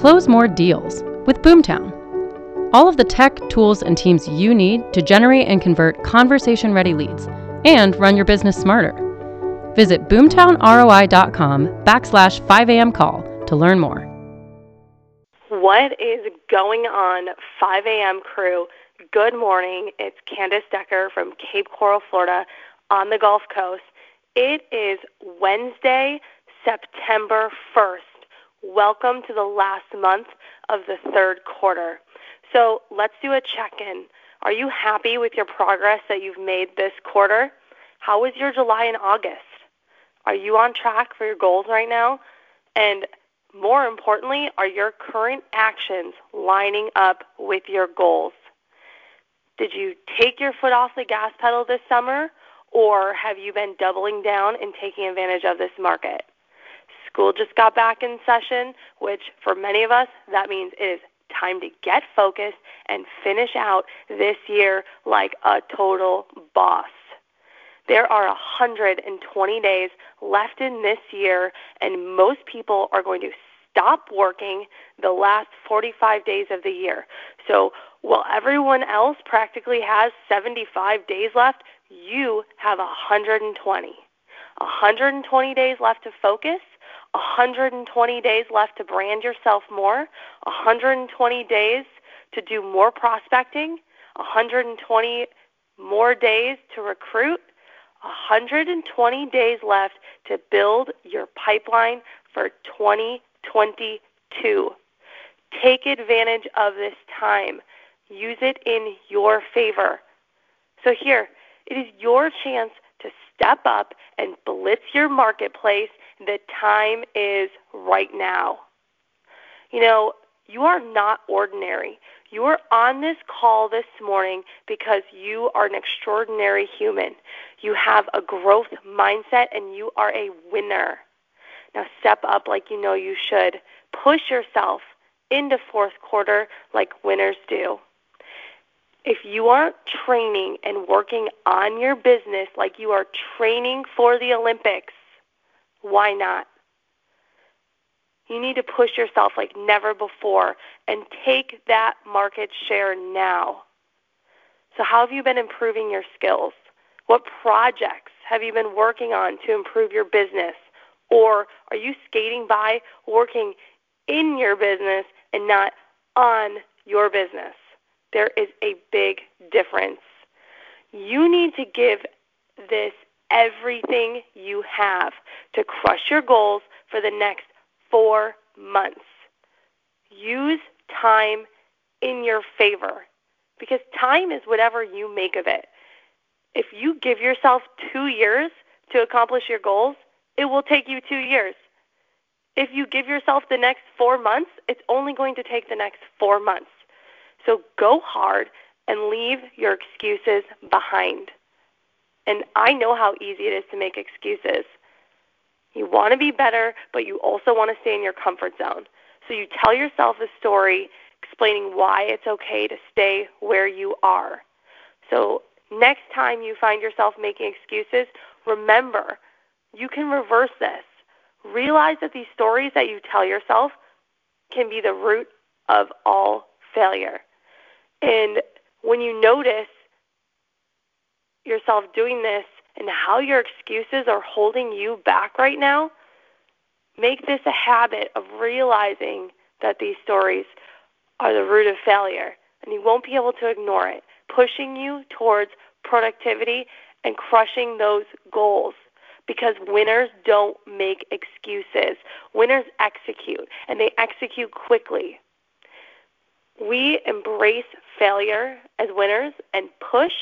Close more deals with Boomtown. All of the tech, tools, and teams you need to generate and convert conversation ready leads and run your business smarter. Visit boomtownroi.com backslash 5am call to learn more. What is going on, 5 a.m. crew? Good morning. It's Candace Decker from Cape Coral, Florida, on the Gulf Coast. It is Wednesday, September 1st. Welcome to the last month of the third quarter. So let's do a check in. Are you happy with your progress that you've made this quarter? How was your July and August? Are you on track for your goals right now? And more importantly, are your current actions lining up with your goals? Did you take your foot off the gas pedal this summer, or have you been doubling down and taking advantage of this market? School just got back in session, which for many of us, that means it is time to get focused and finish out this year like a total boss. There are 120 days left in this year, and most people are going to stop working the last 45 days of the year. So while everyone else practically has 75 days left, you have 120. 120 days left to focus 120 days left to brand yourself more, 120 days to do more prospecting, 120 more days to recruit, 120 days left to build your pipeline for 2022. Take advantage of this time. Use it in your favor. So, here, it is your chance to step up and blitz your marketplace the time is right now. You know, you are not ordinary. You are on this call this morning because you are an extraordinary human. You have a growth mindset and you are a winner. Now step up like you know you should. Push yourself into fourth quarter like winners do. If you aren't training and working on your business like you are training for the Olympics, why not? You need to push yourself like never before and take that market share now. So, how have you been improving your skills? What projects have you been working on to improve your business? Or are you skating by working in your business and not on your business? There is a big difference. You need to give this everything you have to crush your goals for the next four months. Use time in your favor because time is whatever you make of it. If you give yourself two years to accomplish your goals, it will take you two years. If you give yourself the next four months, it's only going to take the next four months. So go hard and leave your excuses behind. And I know how easy it is to make excuses. You want to be better, but you also want to stay in your comfort zone. So you tell yourself a story explaining why it's okay to stay where you are. So next time you find yourself making excuses, remember you can reverse this. Realize that these stories that you tell yourself can be the root of all failure. And when you notice yourself doing this and how your excuses are holding you back right now, make this a habit of realizing that these stories are the root of failure and you won't be able to ignore it, pushing you towards productivity and crushing those goals because winners don't make excuses. Winners execute and they execute quickly we embrace failure as winners and push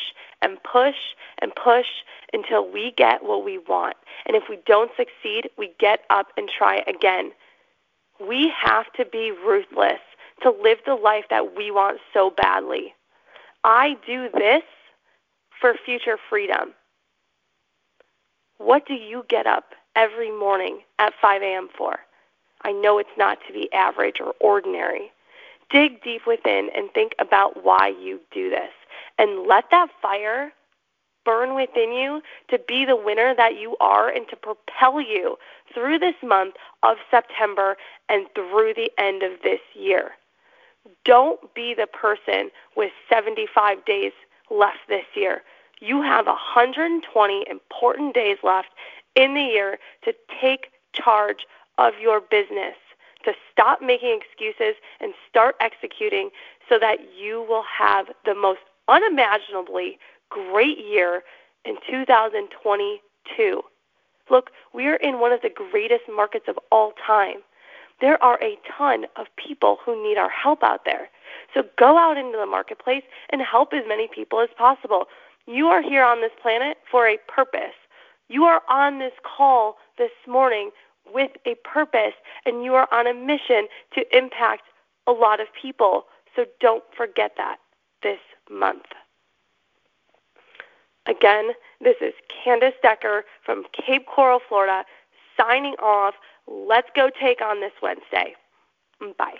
and push and push until we get what we want. And if we don't succeed, we get up and try again. We have to be ruthless to live the life that we want so badly. I do this for future freedom. What do you get up every morning at 5 a.m. for? I know it's not to be average or ordinary dig deep within and think about why you do this and let that fire burn within you to be the winner that you are and to propel you through this month of September and through the end of this year. Don't be the person with 75 days left this year. You have 120 important days left in the year to take charge of your business, to stop making excuses and start executing so that you will have the most unimaginably great year in 2022. Look, we are in one of the greatest markets of all time. There are a ton of people who need our help out there. So go out into the marketplace and help as many people as possible. You are here on this planet for a purpose. You are on this call this morning with a purpose, and you are on a mission to impact a lot of people. So don't forget that this month. Again, this is Candace Decker from Cape Coral, Florida, signing off. Let's go take on this Wednesday. Bye.